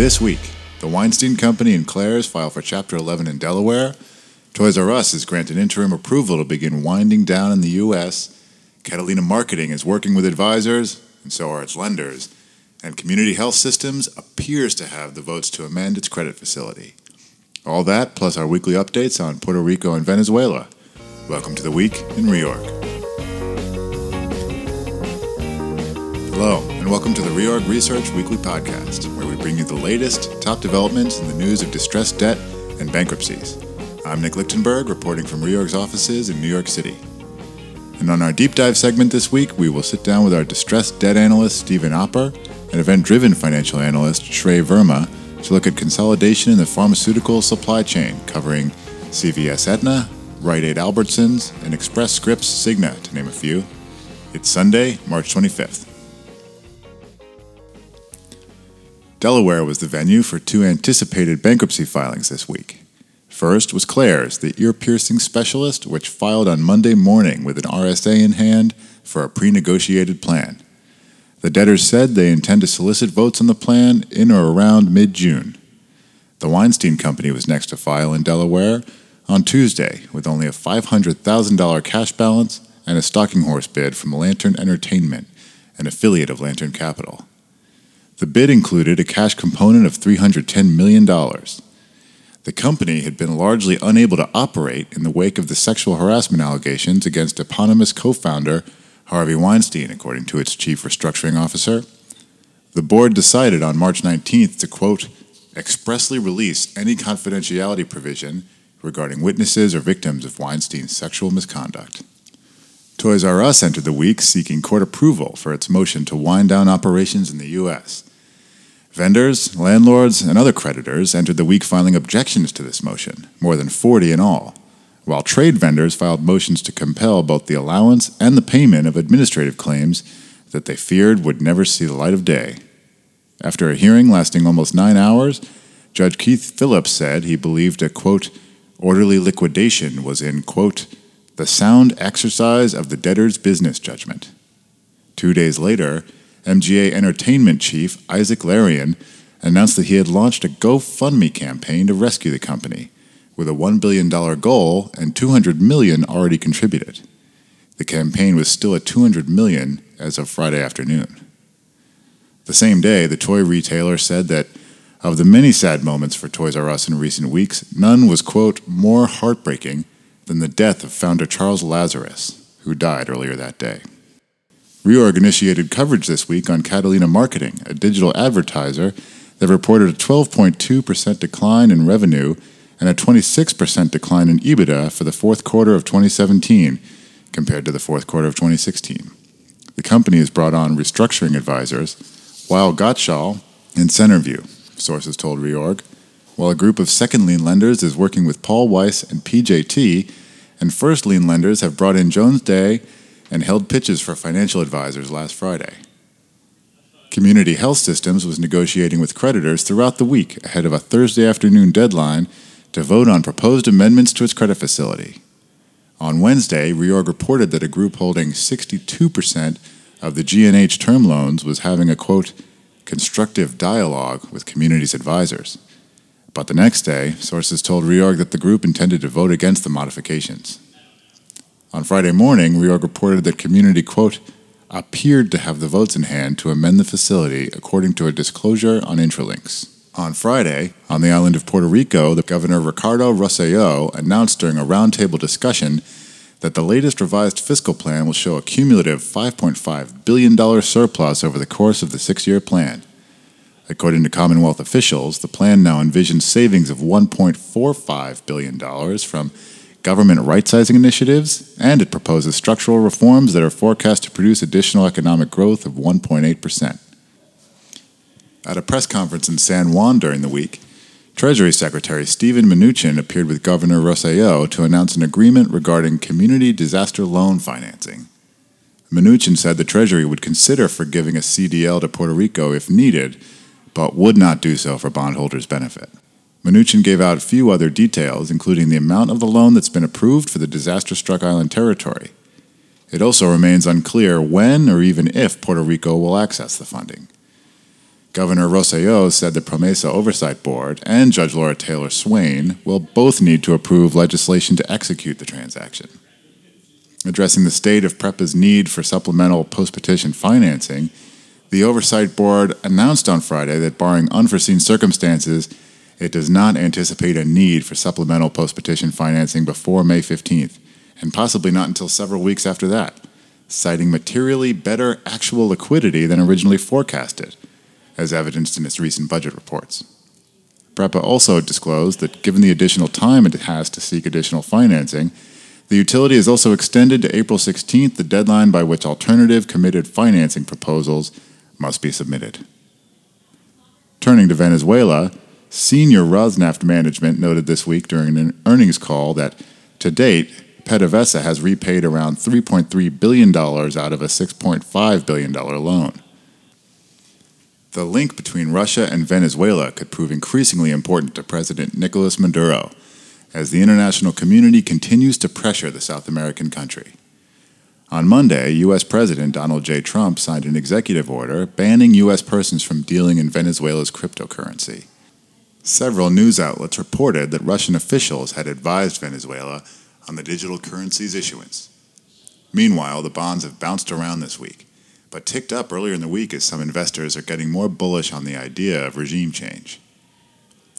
This week, the Weinstein Company and Claire's file for Chapter 11 in Delaware. Toys R Us is granted interim approval to begin winding down in the U.S. Catalina Marketing is working with advisors, and so are its lenders. And Community Health Systems appears to have the votes to amend its credit facility. All that, plus our weekly updates on Puerto Rico and Venezuela. Welcome to the week in Reorg. Hello, and welcome to the Reorg Research Weekly Podcast, where we bring you the latest top developments in the news of distressed debt and bankruptcies. I'm Nick Lichtenberg, reporting from Reorg's offices in New York City. And on our deep dive segment this week, we will sit down with our distressed debt analyst, Stephen Opper, and event driven financial analyst, Shrey Verma, to look at consolidation in the pharmaceutical supply chain, covering CVS Aetna, Rite Aid Albertsons, and Express Scripts Cigna, to name a few. It's Sunday, March 25th. Delaware was the venue for two anticipated bankruptcy filings this week. First was Claire's, the ear piercing specialist, which filed on Monday morning with an RSA in hand for a pre negotiated plan. The debtors said they intend to solicit votes on the plan in or around mid June. The Weinstein Company was next to file in Delaware on Tuesday with only a $500,000 cash balance and a stalking horse bid from Lantern Entertainment, an affiliate of Lantern Capital. The bid included a cash component of $310 million. The company had been largely unable to operate in the wake of the sexual harassment allegations against eponymous co founder Harvey Weinstein, according to its chief restructuring officer. The board decided on March 19th to, quote, expressly release any confidentiality provision regarding witnesses or victims of Weinstein's sexual misconduct. Toys R Us entered the week seeking court approval for its motion to wind down operations in the U.S. Vendors, landlords, and other creditors entered the week filing objections to this motion, more than 40 in all, while trade vendors filed motions to compel both the allowance and the payment of administrative claims that they feared would never see the light of day. After a hearing lasting almost nine hours, Judge Keith Phillips said he believed a, quote, orderly liquidation was in, quote, the sound exercise of the debtor's business judgment. Two days later, MGA Entertainment chief Isaac Larian announced that he had launched a GoFundMe campaign to rescue the company, with a $1 billion goal and 200 million already contributed. The campaign was still at 200 million as of Friday afternoon. The same day, the toy retailer said that of the many sad moments for Toys R Us in recent weeks, none was, quote, more heartbreaking than the death of founder Charles Lazarus, who died earlier that day. Reorg initiated coverage this week on Catalina Marketing, a digital advertiser that reported a 12.2% decline in revenue and a 26% decline in EBITDA for the fourth quarter of 2017 compared to the fourth quarter of 2016. The company has brought on restructuring advisors, Weil Gotshal and Centerview, sources told Reorg, while a group of second lien lenders is working with Paul Weiss and PJT, and first lien lenders have brought in Jones Day and held pitches for financial advisors last Friday. Community Health Systems was negotiating with creditors throughout the week ahead of a Thursday afternoon deadline to vote on proposed amendments to its credit facility. On Wednesday, Reorg reported that a group holding 62% of the G&H term loans was having a quote, constructive dialogue with community's advisors. But the next day, sources told Reorg that the group intended to vote against the modifications. On Friday morning, Reorg reported that Community, quote, appeared to have the votes in hand to amend the facility according to a disclosure on Intralinks. On Friday, on the island of Puerto Rico, the Governor Ricardo Rosselló announced during a roundtable discussion that the latest revised fiscal plan will show a cumulative $5.5 billion surplus over the course of the six year plan. According to Commonwealth officials, the plan now envisions savings of $1.45 billion from government right-sizing initiatives, and it proposes structural reforms that are forecast to produce additional economic growth of 1.8%. At a press conference in San Juan during the week, Treasury Secretary Steven Mnuchin appeared with Governor Rosselló to announce an agreement regarding community disaster loan financing. Mnuchin said the Treasury would consider forgiving a CDL to Puerto Rico if needed, but would not do so for bondholders' benefit. Mnuchin gave out a few other details, including the amount of the loan that's been approved for the disaster struck island territory. It also remains unclear when or even if Puerto Rico will access the funding. Governor Rosselló said the Promesa Oversight Board and Judge Laura Taylor Swain will both need to approve legislation to execute the transaction. Addressing the state of PREPA's need for supplemental post petition financing, the Oversight Board announced on Friday that, barring unforeseen circumstances, it does not anticipate a need for supplemental post petition financing before May 15th, and possibly not until several weeks after that, citing materially better actual liquidity than originally forecasted, as evidenced in its recent budget reports. PREPA also disclosed that given the additional time it has to seek additional financing, the utility has also extended to April 16th the deadline by which alternative committed financing proposals must be submitted. Turning to Venezuela, senior Rosneft management noted this week during an earnings call that to date, PDVSA has repaid around $3.3 billion out of a $6.5 billion loan. The link between Russia and Venezuela could prove increasingly important to President Nicolas Maduro as the international community continues to pressure the South American country. On Monday, U.S. President Donald J. Trump signed an executive order banning U.S. persons from dealing in Venezuela's cryptocurrency. Several news outlets reported that Russian officials had advised Venezuela on the digital currency's issuance. Meanwhile, the bonds have bounced around this week, but ticked up earlier in the week as some investors are getting more bullish on the idea of regime change.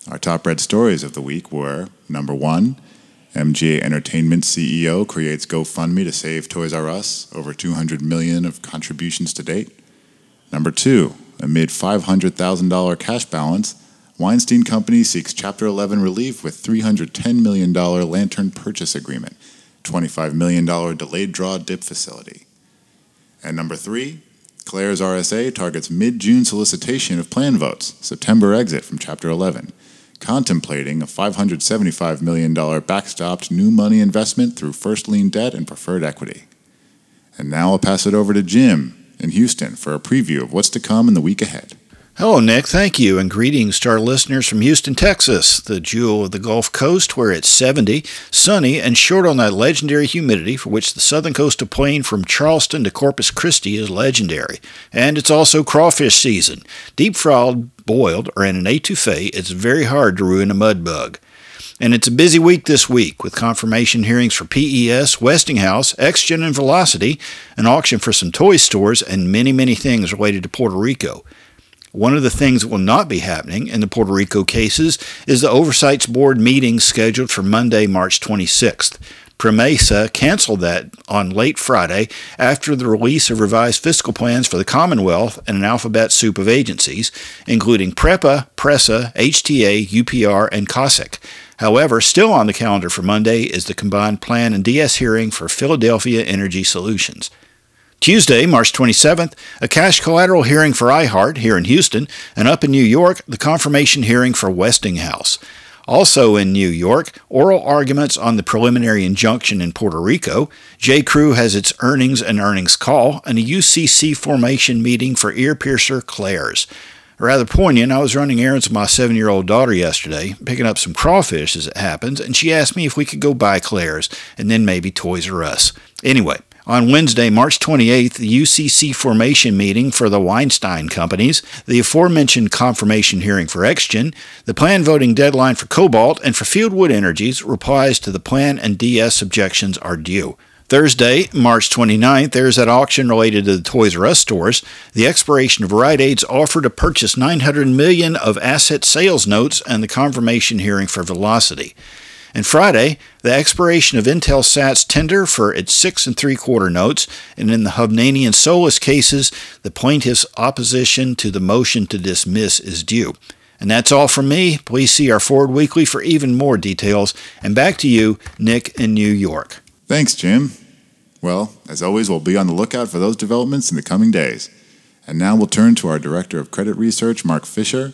Our top read stories of the week were number one, MGA Entertainment CEO creates GoFundMe to save Toys R Us, over 200 million of contributions to date. Number 2, amid $500,000 cash balance, Weinstein Company seeks Chapter 11 relief with $310 million lantern purchase agreement, $25 million delayed draw dip facility. And number 3, Claire's RSA targets mid-June solicitation of plan votes, September exit from Chapter 11 contemplating a $575 million backstopped new money investment through first lien debt and preferred equity. And now I'll pass it over to Jim in Houston for a preview of what's to come in the week ahead. Hello, Nick. Thank you, and greetings to our listeners from Houston, Texas, the jewel of the Gulf Coast, where it's 70, sunny, and short on that legendary humidity for which the southern coastal plain from Charleston to Corpus Christi is legendary. And it's also crawfish season. Deep fried, boiled, or in an etouffee, it's very hard to ruin a mud bug. And it's a busy week this week with confirmation hearings for PES, Westinghouse, ExGen, and Velocity, an auction for some toy stores, and many, many things related to Puerto Rico. One of the things that will not be happening in the Puerto Rico cases is the Oversights Board meeting scheduled for Monday, March 26th. Promesa canceled that on late Friday after the release of revised fiscal plans for the Commonwealth and an alphabet soup of agencies, including PREPA, PRASA, HTA, UPR, and COSIC. However, still on the calendar for Monday is the combined plan and DS hearing for Philadelphia Energy Solutions. Tuesday, March 27th, a cash collateral hearing for iHeart here in Houston, and up in New York, the confirmation hearing for Westinghouse. Also in New York, oral arguments on the preliminary injunction in Puerto Rico. J. Crew has its earnings and earnings call, and a UCC formation meeting for ear piercer Claire's. Rather poignant, I was running errands with my seven year old daughter yesterday, picking up some crawfish as it happens, and she asked me if we could go buy Claire's and then maybe Toys R Us. Anyway, on Wednesday, March 28th, the UCC formation meeting for the Weinstein companies, the aforementioned confirmation hearing for ExGen, the plan voting deadline for Cobalt, and for Fieldwood Energies, replies to the plan and DS objections are due. Thursday, March 29th, there's that auction related to the Toys R Us stores. The expiration of Rite Aid's offer to purchase 900 million of asset sales notes and the confirmation hearing for Velocity. And Friday, the expiration of Intelsat's tender for its six and three quarter notes, and in the Hovnanian and Solus cases, the plaintiff's opposition to the motion to dismiss is due. And that's all from me. Please see our Forward Weekly for even more details. And back to you, Nick in New York. Thanks, Jim. Well, as always, we'll be on the lookout for those developments in the coming days. And now we'll turn to our Director of Credit Research, Mark Fisher,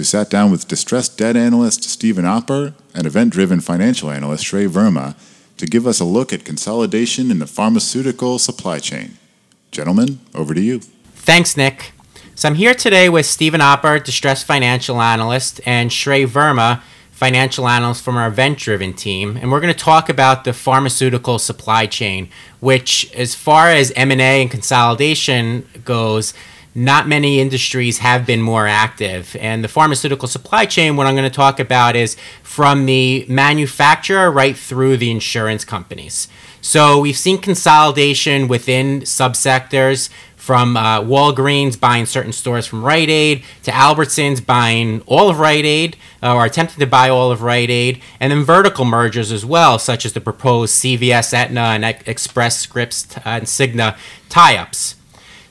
who sat down with distressed debt analyst Stephen Opper and event driven financial analyst Shrey Verma to give us a look at consolidation in the pharmaceutical supply chain. Gentlemen, over to you. Thanks, Nick. So I'm here today with Stephen Opper, distressed financial analyst, and Shrey Verma, financial analyst from our event driven team and we're going to talk about the pharmaceutical supply chain which as far as m&a and consolidation goes not many industries have been more active. And the pharmaceutical supply chain, what I'm going to talk about is from the manufacturer right through the insurance companies. So we've seen consolidation within subsectors from uh, Walgreens buying certain stores from Rite Aid to Albertsons buying all of Rite Aid uh, or attempting to buy all of Rite Aid, and then vertical mergers as well, such as the proposed CVS, Aetna, and Express Scripts and Cigna tie ups.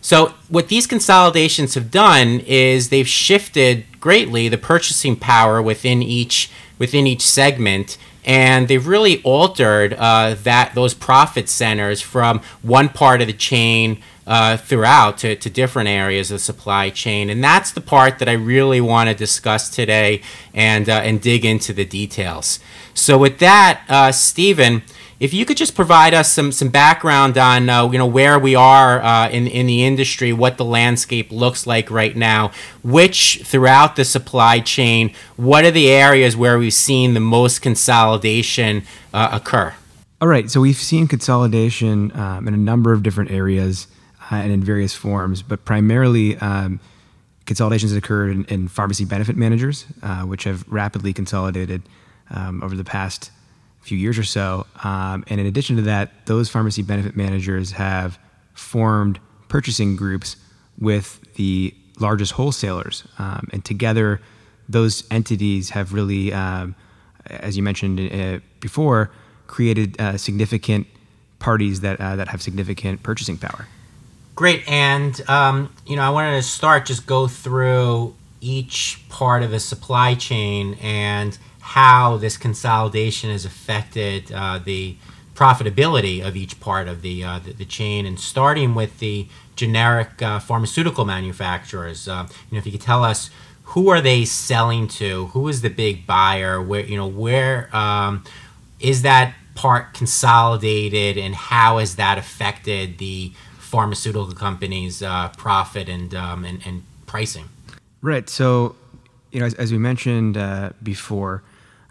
So, what these consolidations have done is they've shifted greatly the purchasing power within each within each segment and they've really altered uh, that those profit centers from one part of the chain uh, throughout to, to different areas of the supply chain. And that's the part that I really want to discuss today and, uh, and dig into the details. So, with that, uh, Stephen, if you could just provide us some, some background on uh, you know where we are uh, in, in the industry, what the landscape looks like right now, which throughout the supply chain, what are the areas where we've seen the most consolidation uh, occur? All right, so we've seen consolidation um, in a number of different areas uh, and in various forms, but primarily um, consolidations occurred in, in, pharmacy benefit managers, uh, which have rapidly consolidated um, over the past few years or so. Um, and in addition to that, those pharmacy benefit managers have formed purchasing groups with the largest wholesalers. Um, and together, those entities have really, um, as you mentioned uh, before, created uh, significant parties that, uh, that have significant purchasing power. Great, and um, you know, I wanted to start just go through each part of the supply chain and how this consolidation has affected uh, the profitability of each part of the, uh, the, the chain, and starting with the generic uh, pharmaceutical manufacturers. Uh, you know, if you could tell us who are they selling to? Who is the big buyer? Where you know where um, is that part consolidated, and how has that affected the pharmaceutical companies' uh, profit and, um, and, and pricing. Right. So, you know, as, as we mentioned uh, before,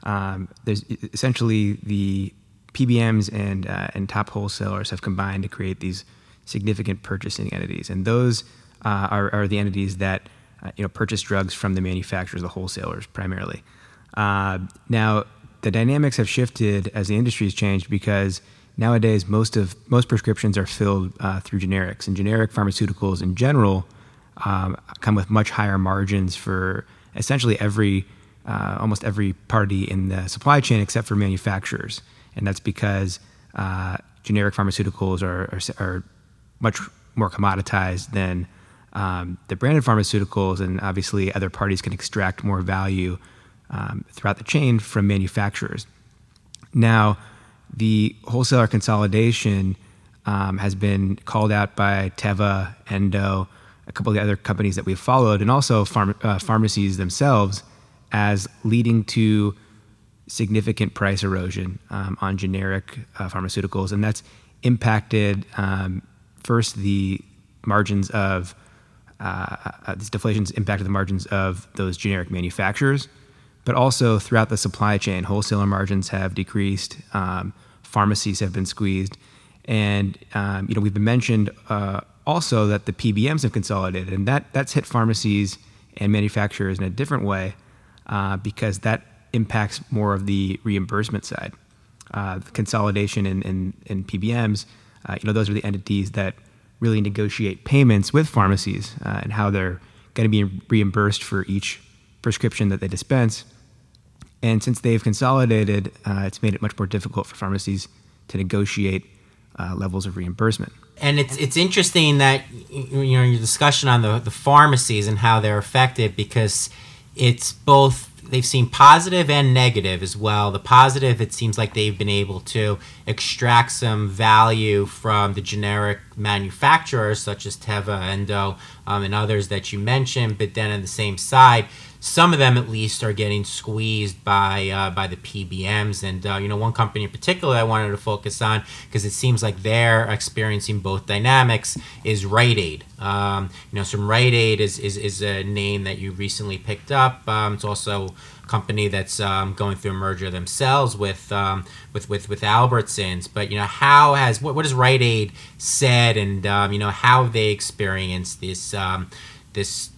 um, there's essentially the PBMs and uh, and top wholesalers have combined to create these significant purchasing entities, and those uh, are, are the entities that uh, you know purchase drugs from the manufacturers, the wholesalers primarily. Uh, now, the dynamics have shifted as the industry has changed because nowadays most of most prescriptions are filled uh, through generics, and generic pharmaceuticals in general um, come with much higher margins for essentially every uh, almost every party in the supply chain except for manufacturers, and that's because uh, generic pharmaceuticals are, are, are much more commoditized than um, the branded pharmaceuticals, and obviously other parties can extract more value um, throughout the chain from manufacturers. Now, the wholesaler consolidation um, has been called out by Teva, Endo, a couple of the other companies that we've followed, and also pharma, uh, pharmacies themselves as leading to significant price erosion um, on generic uh, pharmaceuticals. And that's impacted um, first the margins of uh, uh, this deflation's impacted the margins of those generic manufacturers but also throughout the supply chain, wholesaler margins have decreased, um, pharmacies have been squeezed, and um, you know we've been mentioned uh, also that the PBMs have consolidated, and that that's hit pharmacies and manufacturers in a different way because that impacts more of the reimbursement side. Uh, consolidation in, PBMs, uh, you know, those are the entities that really negotiate payments with pharmacies uh, and how they're going to be reimbursed for each prescription that they dispense. And since they've consolidated, uh, it's made it much more difficult for pharmacies to negotiate uh, levels of reimbursement. And it's it's interesting that you know your discussion on the the pharmacies and how they're affected because it's both they've seen positive and negative as well. The positive, it seems like they've been able to extract some value from the generic manufacturers such as Teva, Endo, um, and others that you mentioned. But then on the same side, some of them at least are getting squeezed by uh, by the PBMs. And uh, you know, one company in particular I wanted to focus on because it seems like they're experiencing both dynamics is Rite Aid. Um, you know, some Rite Aid is, is is a name that you recently picked up. Um, it's also company that's um, going through a merger themselves with um, with with with Albertsons. But you know, how has what, what has Rite Aid said, and um, you know, how they experienced this um, this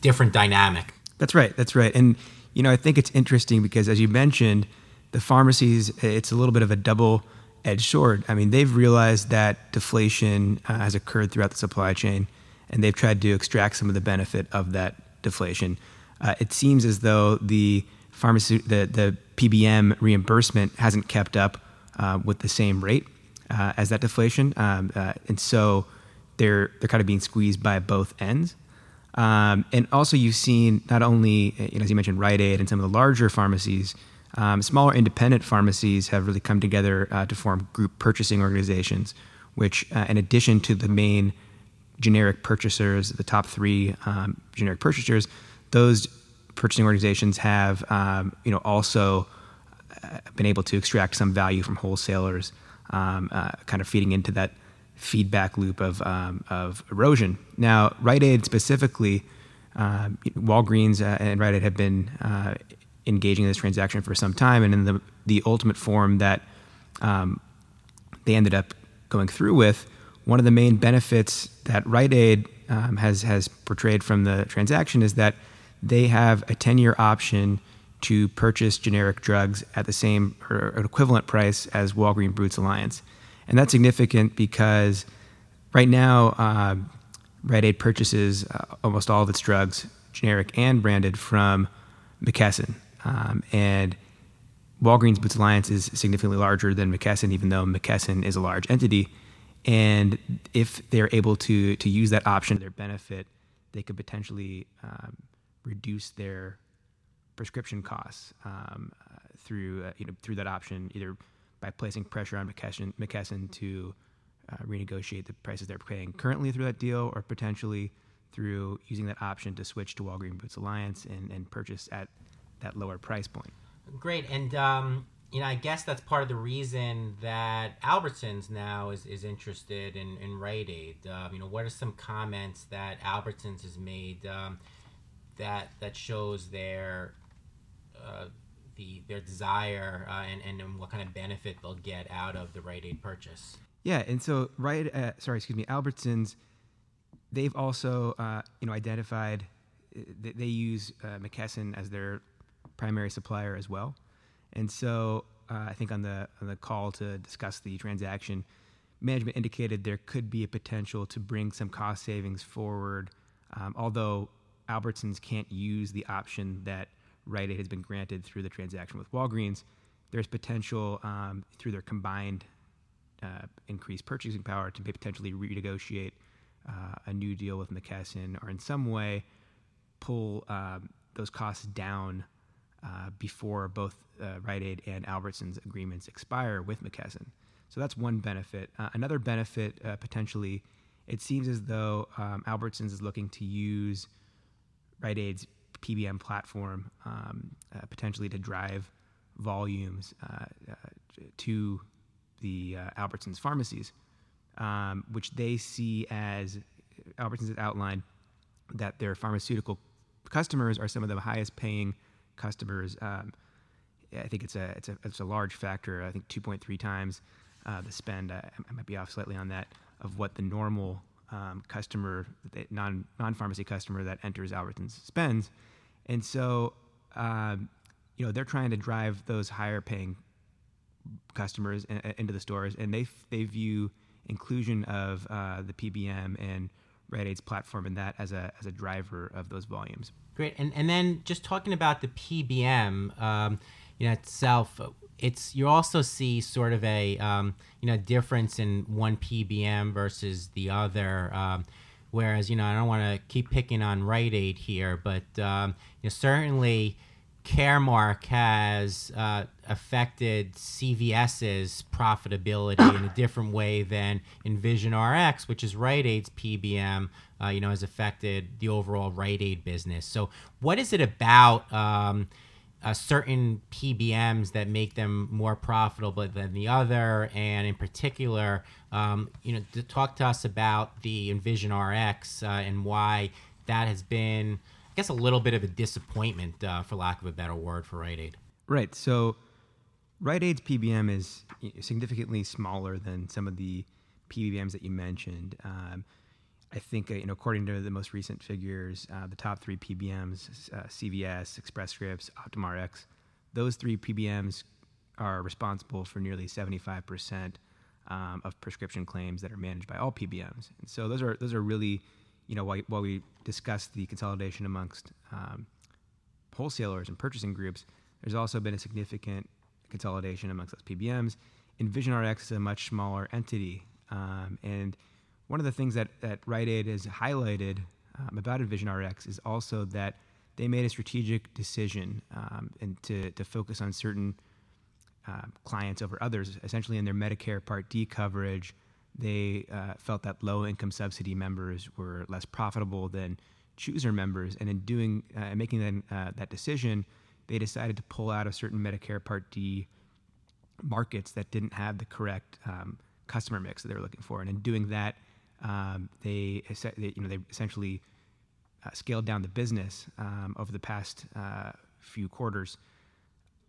different dynamic? That's right. That's right. And you know, I think it's interesting because, as you mentioned, the pharmacies it's a little bit of a double edged sword. I mean, they've realized that deflation uh, has occurred throughout the supply chain, and they've tried to extract some of the benefit of that deflation. Uh, it seems as though the pharmacy, the, the PBM reimbursement hasn't kept up uh, with the same rate uh, as that deflation, um, uh, and so they're they're kind of being squeezed by both ends. Um, and also, you've seen not only, you know, as you mentioned, Rite Aid and some of the larger pharmacies um, smaller independent pharmacies have really come together uh, to form group purchasing organizations, which, uh, in addition to the main generic purchasers, the top three um, generic purchasers, those purchasing organizations have, um, you know, also uh, been able to extract some value from wholesalers, um, uh, kind of feeding into that feedback loop of, um, of erosion. Now, Rite Aid specifically, uh, Walgreens uh, and Rite Aid have been uh, engaging in this transaction for some time, and in the the ultimate form that um, they ended up going through with, one of the main benefits that Rite Aid um, has has portrayed from the transaction is that they have a 10 year option to purchase generic drugs at the same or an equivalent price as Walgreens Boots Alliance, and that's significant because right now. Uh, Rite Aid purchases uh, almost all of its drugs, generic and branded, from McKesson. Um, and Walgreens Boots Alliance is significantly larger than McKesson, even though McKesson is a large entity. And if they're able to to use that option to their benefit, they could potentially um, reduce their prescription costs um, uh, through uh, you know through that option, either by placing pressure on McKesson, McKesson to uh, renegotiate the prices they're paying currently through that deal, or potentially through using that option to switch to Walgreens Boots Alliance and, and purchase at that lower price point. Great, and um, you know, I guess that's part of the reason that Albertsons now is, is interested in, in Rite Aid. Uh, you know, what are some comments that Albertsons has made um, that that shows their uh, the their desire uh, and, and what kind of benefit they'll get out of the Rite Aid purchase? Yeah, and so right, uh, sorry, excuse me, Albertsons, they've also uh, you know identified uh, they use McKesson as their primary supplier as well. And so I think on the on the call to discuss the transaction, management indicated there could be a potential to bring some cost savings forward, um, although Albertsons can't use the option that Rite Aid has been granted through the transaction with Walgreens. There's potential um, through their combined uh, increased purchasing power to potentially renegotiate uh, a new deal with McKesson or in some way pull um, those costs down uh, before both uh, Rite Aid and Albertsons agreements expire with McKesson. So that's one benefit. Uh, another benefit, uh, potentially, it seems as though um, Albertsons is looking to use Rite Aid's PBM platform um, uh, potentially to drive volumes to the Albertsons pharmacies, um, which they see as Albertsons has outlined that their pharmaceutical customers are some of the highest paying customers. Um, I think it's a it's a it's a large factor. I think 2.3 times uh, the spend. I, I, might be off slightly on that of what the normal um, customer, non non pharmacy customer that enters Albertsons spends, and so um, you know they're trying to drive those higher paying customers in, into the stores, and they they view inclusion of uh, the PBM and Rite Aid's platform and that as a as a driver of those volumes. Great, and and then just talking about the PBM, um, you know itself, it's you also see sort of a um, you know difference in one PBM versus the other. Um, whereas you know I don't want to keep picking on Rite Aid here, but um, you know certainly Caremark has uh, affected CVS's profitability in a different way than Envision RX, which is Rite Aid's PBM, uh, you know, has affected the overall Rite Aid business. So, what is it about um, uh, certain PBMs that make them more profitable than the other? And in particular, um, you know, to talk to us about the Envision RX uh, and why that has been I guess, a little bit of a disappointment, uh, for lack of a better word, for Rite Aid. Right. So Rite Aid's PBM is significantly smaller than some of the PBMs that you mentioned. Um, I think, uh, you know, according to the most recent figures, uh, the top three PBMs, uh, CVS, Express Scripts, OptumRx, those three PBMs are responsible for nearly 75% um, of prescription claims that are managed by all PBMs. And so those are those are really, you know, while, while we discuss the consolidation amongst um, wholesalers and purchasing groups, there's also been a significant consolidation amongst those PBMs. EnvisionRx is a much smaller entity, um, and one of the things that, that Rite Aid has highlighted um, about EnvisionRx is also that they made a strategic decision um, and to, to focus on certain uh, clients over others. Essentially, in their Medicare Part D coverage, they uh, felt that low income subsidy members were less profitable than chooser members. And in doing uh, making that, uh, that decision, they decided to pull out of certain Medicare Part D markets that didn't have the correct um, customer mix that they were looking for. And in doing that, um, they, you know, they essentially uh, scaled down the business um, over the past uh, few quarters.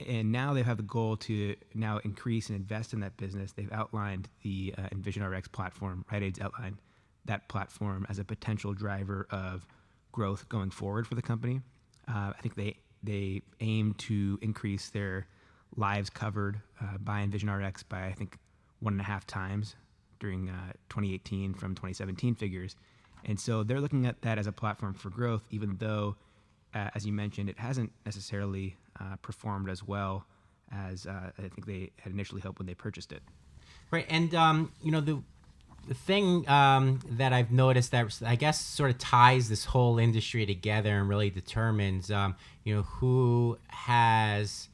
And now they have the goal to now increase and invest in that business. They've outlined the uh, EnvisionRx platform. Rite Aid's outlined that platform as a potential driver of growth going forward for the company. Uh, I think they they aim to increase their lives covered uh, by EnvisionRx by I think one and a half times during uh, 2018 from 2017 figures. And so they're looking at that as a platform for growth, even though, uh, as you mentioned, it hasn't necessarily uh, performed as well as uh, I think they had initially hoped when they purchased it. Right, and um, you know the the thing um, that I've noticed that I guess sort of ties this whole industry together and really determines, um, you know, who has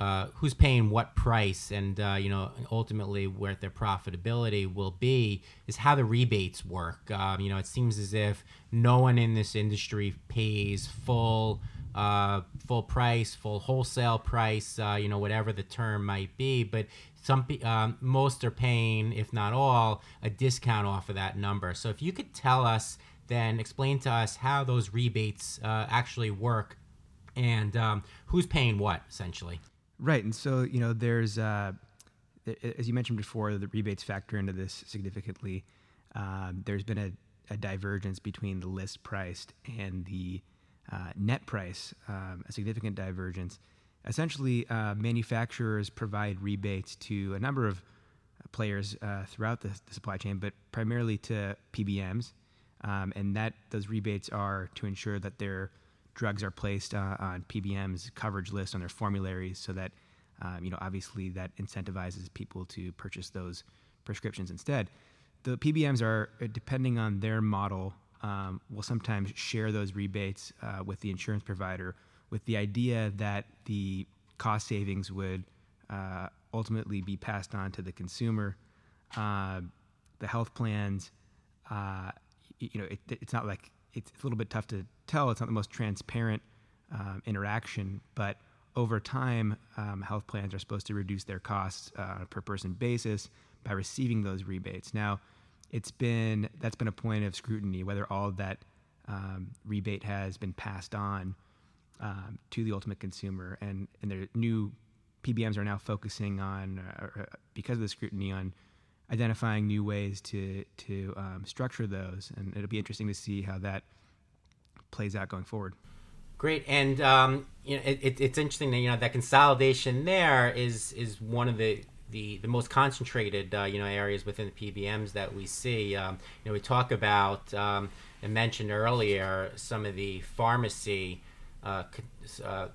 uh, who's paying what price and uh, you know ultimately where their profitability will be is how the rebates work. Um, you know it seems as if no one in this industry pays full uh, full price full wholesale price uh, you know whatever the term might be but some um, most are paying if not all a discount off of that number. So if you could tell us then explain to us how those rebates uh, actually work and um, who's paying what essentially Right, and so you know, there's uh, as you mentioned before, the rebates factor into this significantly. Um, there's been a, a, divergence between the list priced and the uh, net price, um, a significant divergence. Essentially, uh, manufacturers provide rebates to a number of players uh, throughout the, the, supply chain, but primarily to PBMs, um, and that those rebates are to ensure that they're drugs are placed uh, on PBM's coverage list on their formularies so that, um, you know, obviously that incentivizes people to purchase those prescriptions instead. The PBMs are, uh, depending on their model, um, will sometimes share those rebates uh, with the insurance provider with the idea that the cost savings would uh, ultimately be passed on to the consumer. Uh, the health plans, uh, you know, it, it's not like it's a little bit tough to tell. It's not the most transparent um, interaction, but over time, um, health plans are supposed to reduce their costs uh, on a per person basis by receiving those rebates. Now, it's been that's been a point of scrutiny whether all that um, rebate has been passed on um, to the ultimate consumer, and and their new PBMs are now focusing on uh, uh, because of the scrutiny on identifying new ways to to um, structure those, and it'll be interesting to see how that plays out going forward. Great, and um, you know it, it, it's interesting that you know that consolidation there is is one of the the, the most concentrated uh, you know areas within the PBMs that we see. Um, you know, we talk about um, and mentioned earlier some of the pharmacy uh, uh,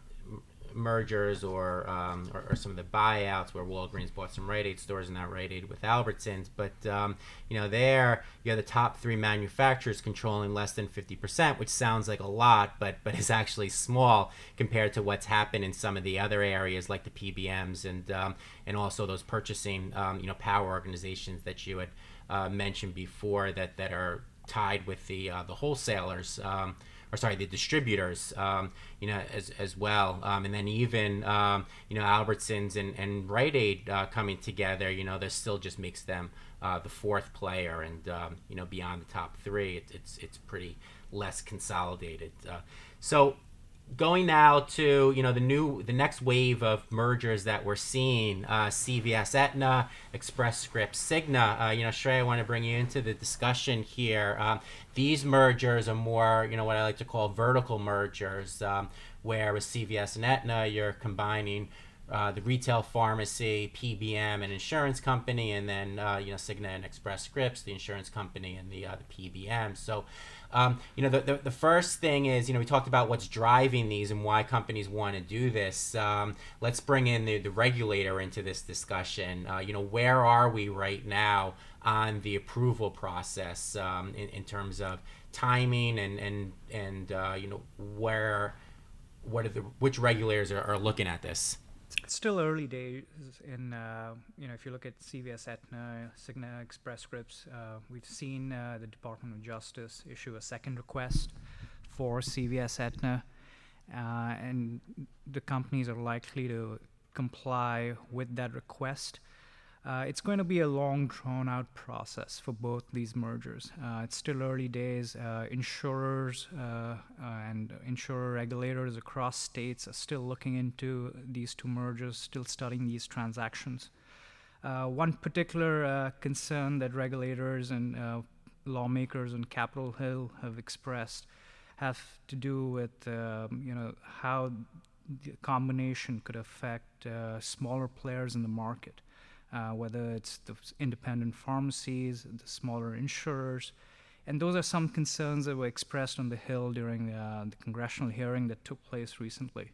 mergers or, um, or, or some of the buyouts where Walgreens bought some Rite Aid stores and now Rite Aid with Albertsons. But um, you know, there you have the top three manufacturers controlling less than 50%, which sounds like a lot, but but is actually small compared to what's happened in some of the other areas like the PBMs and um, and also those purchasing um, you know power organizations that you had uh, mentioned before that that are tied with the uh, the wholesalers. Um, or sorry, the distributors, um, you know, as, as well. Um, and then even, um, you know, Albertsons and, and Rite Aid uh, coming together, you know, this still just makes them uh, the fourth player. And, um, you know, beyond the top three, it, it's, it's pretty less consolidated. Uh, so going now to you know the new the next wave of mergers that we're seeing uh, cvs Aetna express scripts cigna uh, you know Shrey, i want to bring you into the discussion here um, these mergers are more you know what i like to call vertical mergers um, where with cvs and Aetna you're combining uh, the retail pharmacy, PBM, and insurance company, and then uh, you know Cigna and Express Scripts, the insurance company, and the uh, the PBM. So, um, you know, the, the, the first thing is you know we talked about what's driving these and why companies want to do this. Um, let's bring in the, the regulator into this discussion. Uh, you know, where are we right now on the approval process um, in, in terms of timing and and and uh, you know where what are the which regulators are, are looking at this? It's still early days in, uh, you know, if you look at CVS Aetna, Cigna, Express Scripts, uh, we've seen uh, the Department of Justice issue a second request for CVS Aetna, uh, and the companies are likely to comply with that request. Uh, it's going to be a long, drawn out process for both these mergers. Uh, it's still early days. Uh, insurers uh, uh, and insurer regulators across states are still looking into these two mergers, still studying these transactions. Uh, one particular concern that regulators and lawmakers on Capitol Hill have expressed have to do with um, you know how the combination could affect smaller players in the market uh, whether it's the independent pharmacies, the smaller insurers. And those are some concerns that were expressed on the Hill during uh, the congressional hearing that took place recently.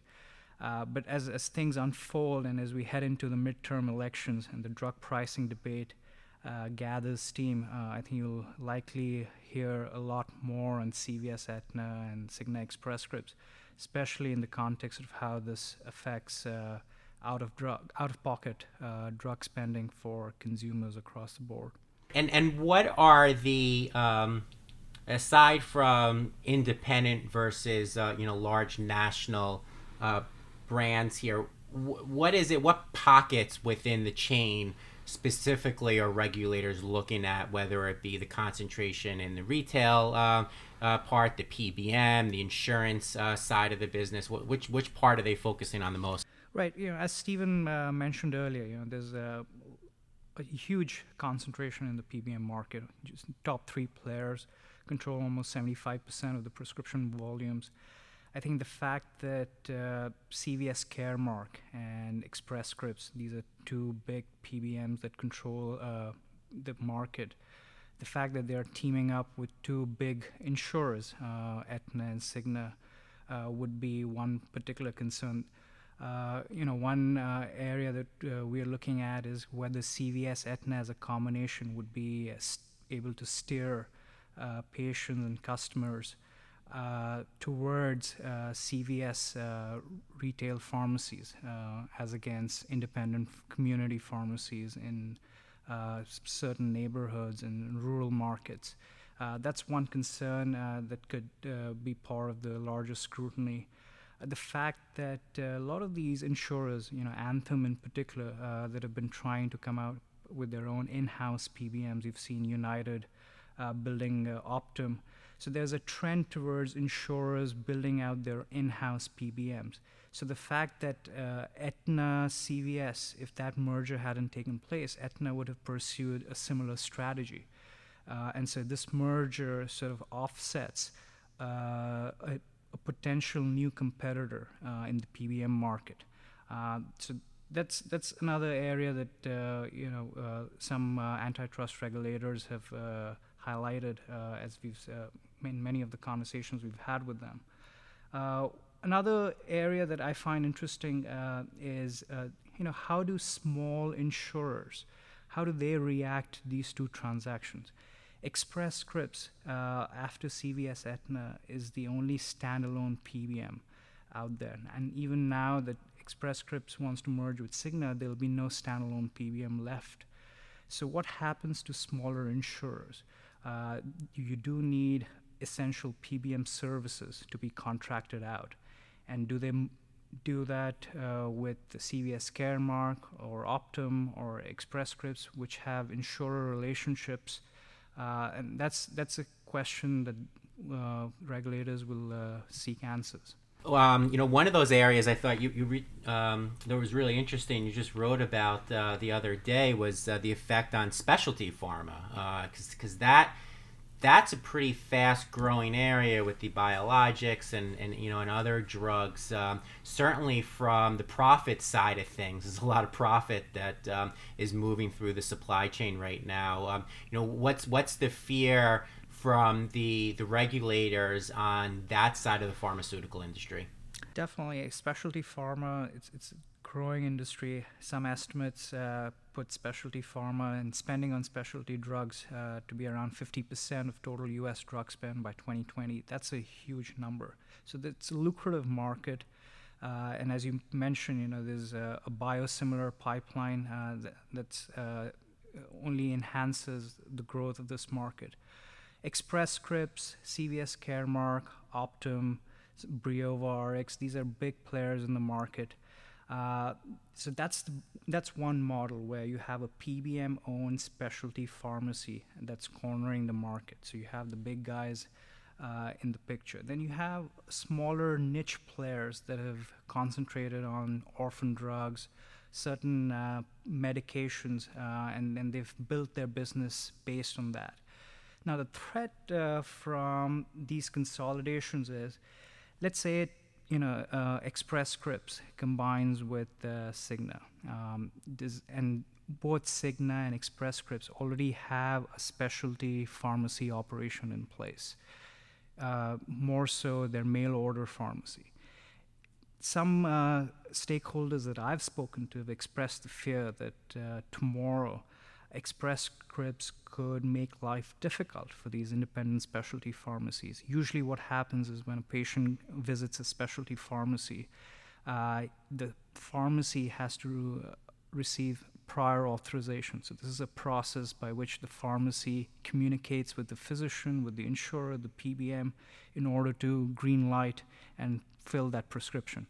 Uh, but as, as things unfold and as we head into the midterm elections and the drug pricing debate uh, gathers steam, uh, I think you'll likely hear a lot more on CVS Aetna and Cigna Express Scripts, especially in the context of how this affects uh, out of drug out of pocket uh, drug spending for consumers across the board. And and what are the um, aside from independent versus uh, you know large national uh, brands here? what is it? What pockets within the chain? specifically are regulators looking at whether it be the concentration in the retail uh, uh, part, the PBM, the insurance uh, side of the business? Which which part are they focusing on the most? Right. You know, as Stephen uh, mentioned earlier, you know, there's a, a, huge concentration in the PBM market. Just top three players control almost 75% of the prescription volumes. I think the fact that uh, CVS Caremark and Express Scripts, these are two big PBMs that control uh, the market. The fact that they're teaming up with two big insurers, uh, Aetna and Cigna, uh, would be one particular concern. Uh, you know, one uh, area that uh, we're looking at is whether CVS Aetna as a combination would be able to steer uh, patients and customers uh, towards CVS retail pharmacies as against independent community pharmacies in certain neighborhoods and rural markets. that's one concern that could be part of the larger scrutiny the fact that uh, a lot of these insurers, you know, Anthem in particular, uh, that have been trying to come out with their own in-house PBMs. You've seen United uh, building Optum. So there's a trend towards insurers building out their in-house PBMs. So the fact that uh, Aetna, CVS, if that merger hadn't taken place, Aetna would have pursued a similar strategy. Uh, and so this merger sort of offsets uh, a, a potential new competitor uh, in the PBM market. Uh, so that's that's another area that uh, you know uh, some uh, antitrust regulators have uh, highlighted as we've in many of the conversations we've had with them. another area that I find interesting is you know how do small insurers how do they react to these two transactions? Express Scripts, uh, after CVS Aetna, is the only standalone PBM out there. And even now that Express Scripts wants to merge with Cigna, there'll be no standalone PBM left. So, what happens to smaller insurers? Uh, you do need essential PBM services to be contracted out. And do they m- do that uh, with CVS Caremark or Optum or Express Scripts, which have insurer relationships and that's that's a question that uh, regulators will uh, seek answers. Um, you know, one of those areas I thought you, you re- um, that was really interesting. You just wrote about uh, the other day was uh, the effect on specialty pharma, because because that that's a pretty fast growing area with the biologics and, and you know and other drugs um, certainly from the profit side of things. There's a lot of profit that um, is moving through the supply chain right now. Um, you know what's what's the fear from the the regulators on that side of the pharmaceutical industry? Definitely a specialty pharma. It's it's a growing industry. Some estimates uh, put specialty pharma and spending on specialty drugs uh, to be around 50% of total U.S. drug spend by 2020. That's a huge number. So that's a lucrative market. Uh, and as you mentioned, you know, there's a, a biosimilar pipeline uh, that that's, uh, only enhances the growth of this market. Express Scripts, CVS Caremark, Optum, Briova Rx, these are big players in the market. Uh, so that's the, that's one model where you have a PBM owned specialty pharmacy that's cornering the market. So you have the big guys uh, in the picture. Then you have smaller niche players that have concentrated on orphan drugs, certain uh, medications, uh, and, and they've built their business based on that. Now, the threat uh, from these consolidations is let's say it you know, uh, Express Scripts combines with uh, Cigna, um, and both Cigna and Express Scripts already have a specialty pharmacy operation in place. Uh, more so, their mail order pharmacy. Some uh, stakeholders that I've spoken to have expressed the fear that uh, tomorrow Express Scripts could make life difficult for these independent specialty pharmacies. Usually, what happens is when a patient visits a specialty pharmacy, uh, the pharmacy has to receive prior authorization. So, this is a process by which the pharmacy communicates with the physician, with the insurer, the PBM, in order to green light and fill that prescription.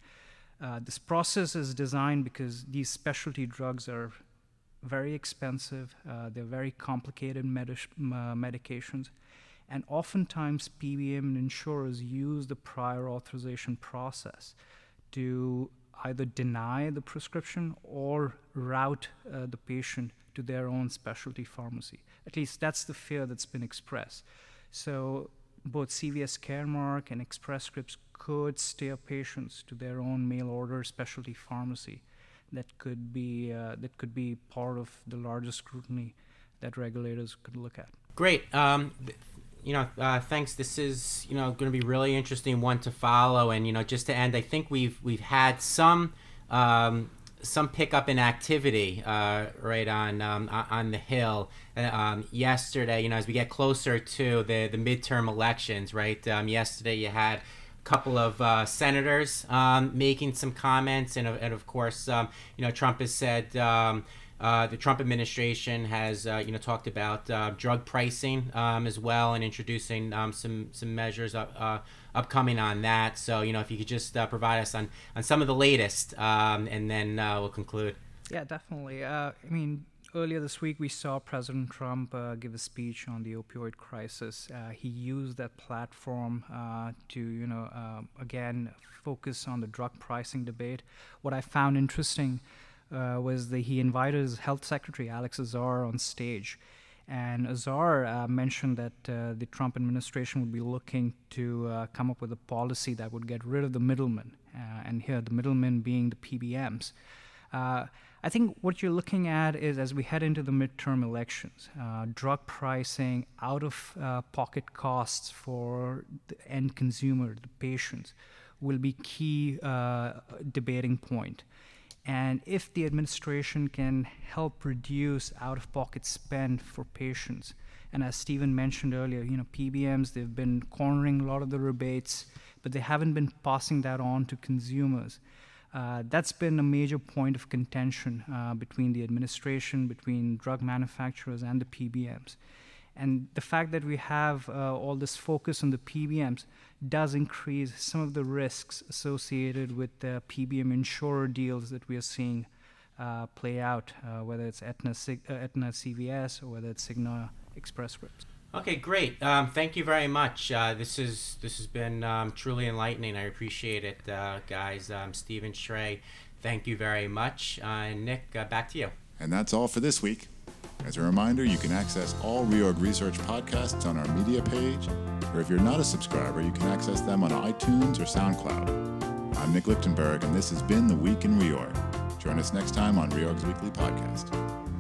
Uh, this process is designed because these specialty drugs are very expensive, uh, they're very complicated uh, medications, and oftentimes PBM and insurers use the prior authorization process to either deny the prescription or route uh, the patient to their own specialty pharmacy. At least that's the fear that's been expressed. So both CVS Caremark and Express Scripts could steer patients to their own mail order specialty pharmacy that could be uh, that could be part of the larger scrutiny that regulators could look at. Great. Um, you know, uh, thanks. This is you know going to be really interesting one to follow. And you know, just to end, I think we've we've had some. Um, some pickup in activity uh, right on um, on the hill uh, um, yesterday. You know, as we get closer to the the midterm elections, right? Um, yesterday you had couple of uh, senators um, making some comments, and, and of course, um, you know, Trump has said um, uh, the Trump administration has, uh, you know, talked about uh, drug pricing um, as well, and introducing um, some some measures uh, upcoming on that. So, you know, if you could just uh, provide us on on some of the latest, um, and then we'll conclude. Yeah, definitely. I mean, earlier this week, we saw President Trump uh, give a speech on the opioid crisis. Uh, he used that platform uh, to, you know, uh, again focus on the drug pricing debate. What I found interesting uh, was that he invited his health secretary Alex Azar on stage. And Azar uh, mentioned that the Trump administration would be looking to come up with a policy that would get rid of the middlemen, and here the middlemen being the PBMs. I think what you're looking at is as we head into the midterm elections, uh, drug pricing, out of uh, pocket costs for the end consumer, the patients, will be key uh, debating point. And if the administration can help reduce out of pocket spend for patients, and as Stephen mentioned earlier, you know, PBMs, they've been cornering a lot of the rebates, but they haven't been passing that on to consumers. Uh, that's been a major point of contention uh, between the administration, between drug manufacturers, and the PBMs. And the fact that we have uh, all this focus on the PBMs does increase some of the risks associated with the PBM insurer deals that we are seeing uh, play out, uh, whether it's Aetna, Aetna CVS or whether it's Cigna Express Scripts. Okay, great. Um, thank you very much. Uh, this is this has been um, truly enlightening. I appreciate it, uh, guys. Um, Stephen Shrey, thank you very much. Uh, Nick, uh, back to you. And that's all for this week. As a reminder, you can access all Reorg Research podcasts on our media page, or if you're not a subscriber, you can access them on iTunes or SoundCloud. I'm Nick Lichtenberg, and this has been The Week in Reorg. Join us next time on Reorg's Weekly Podcast.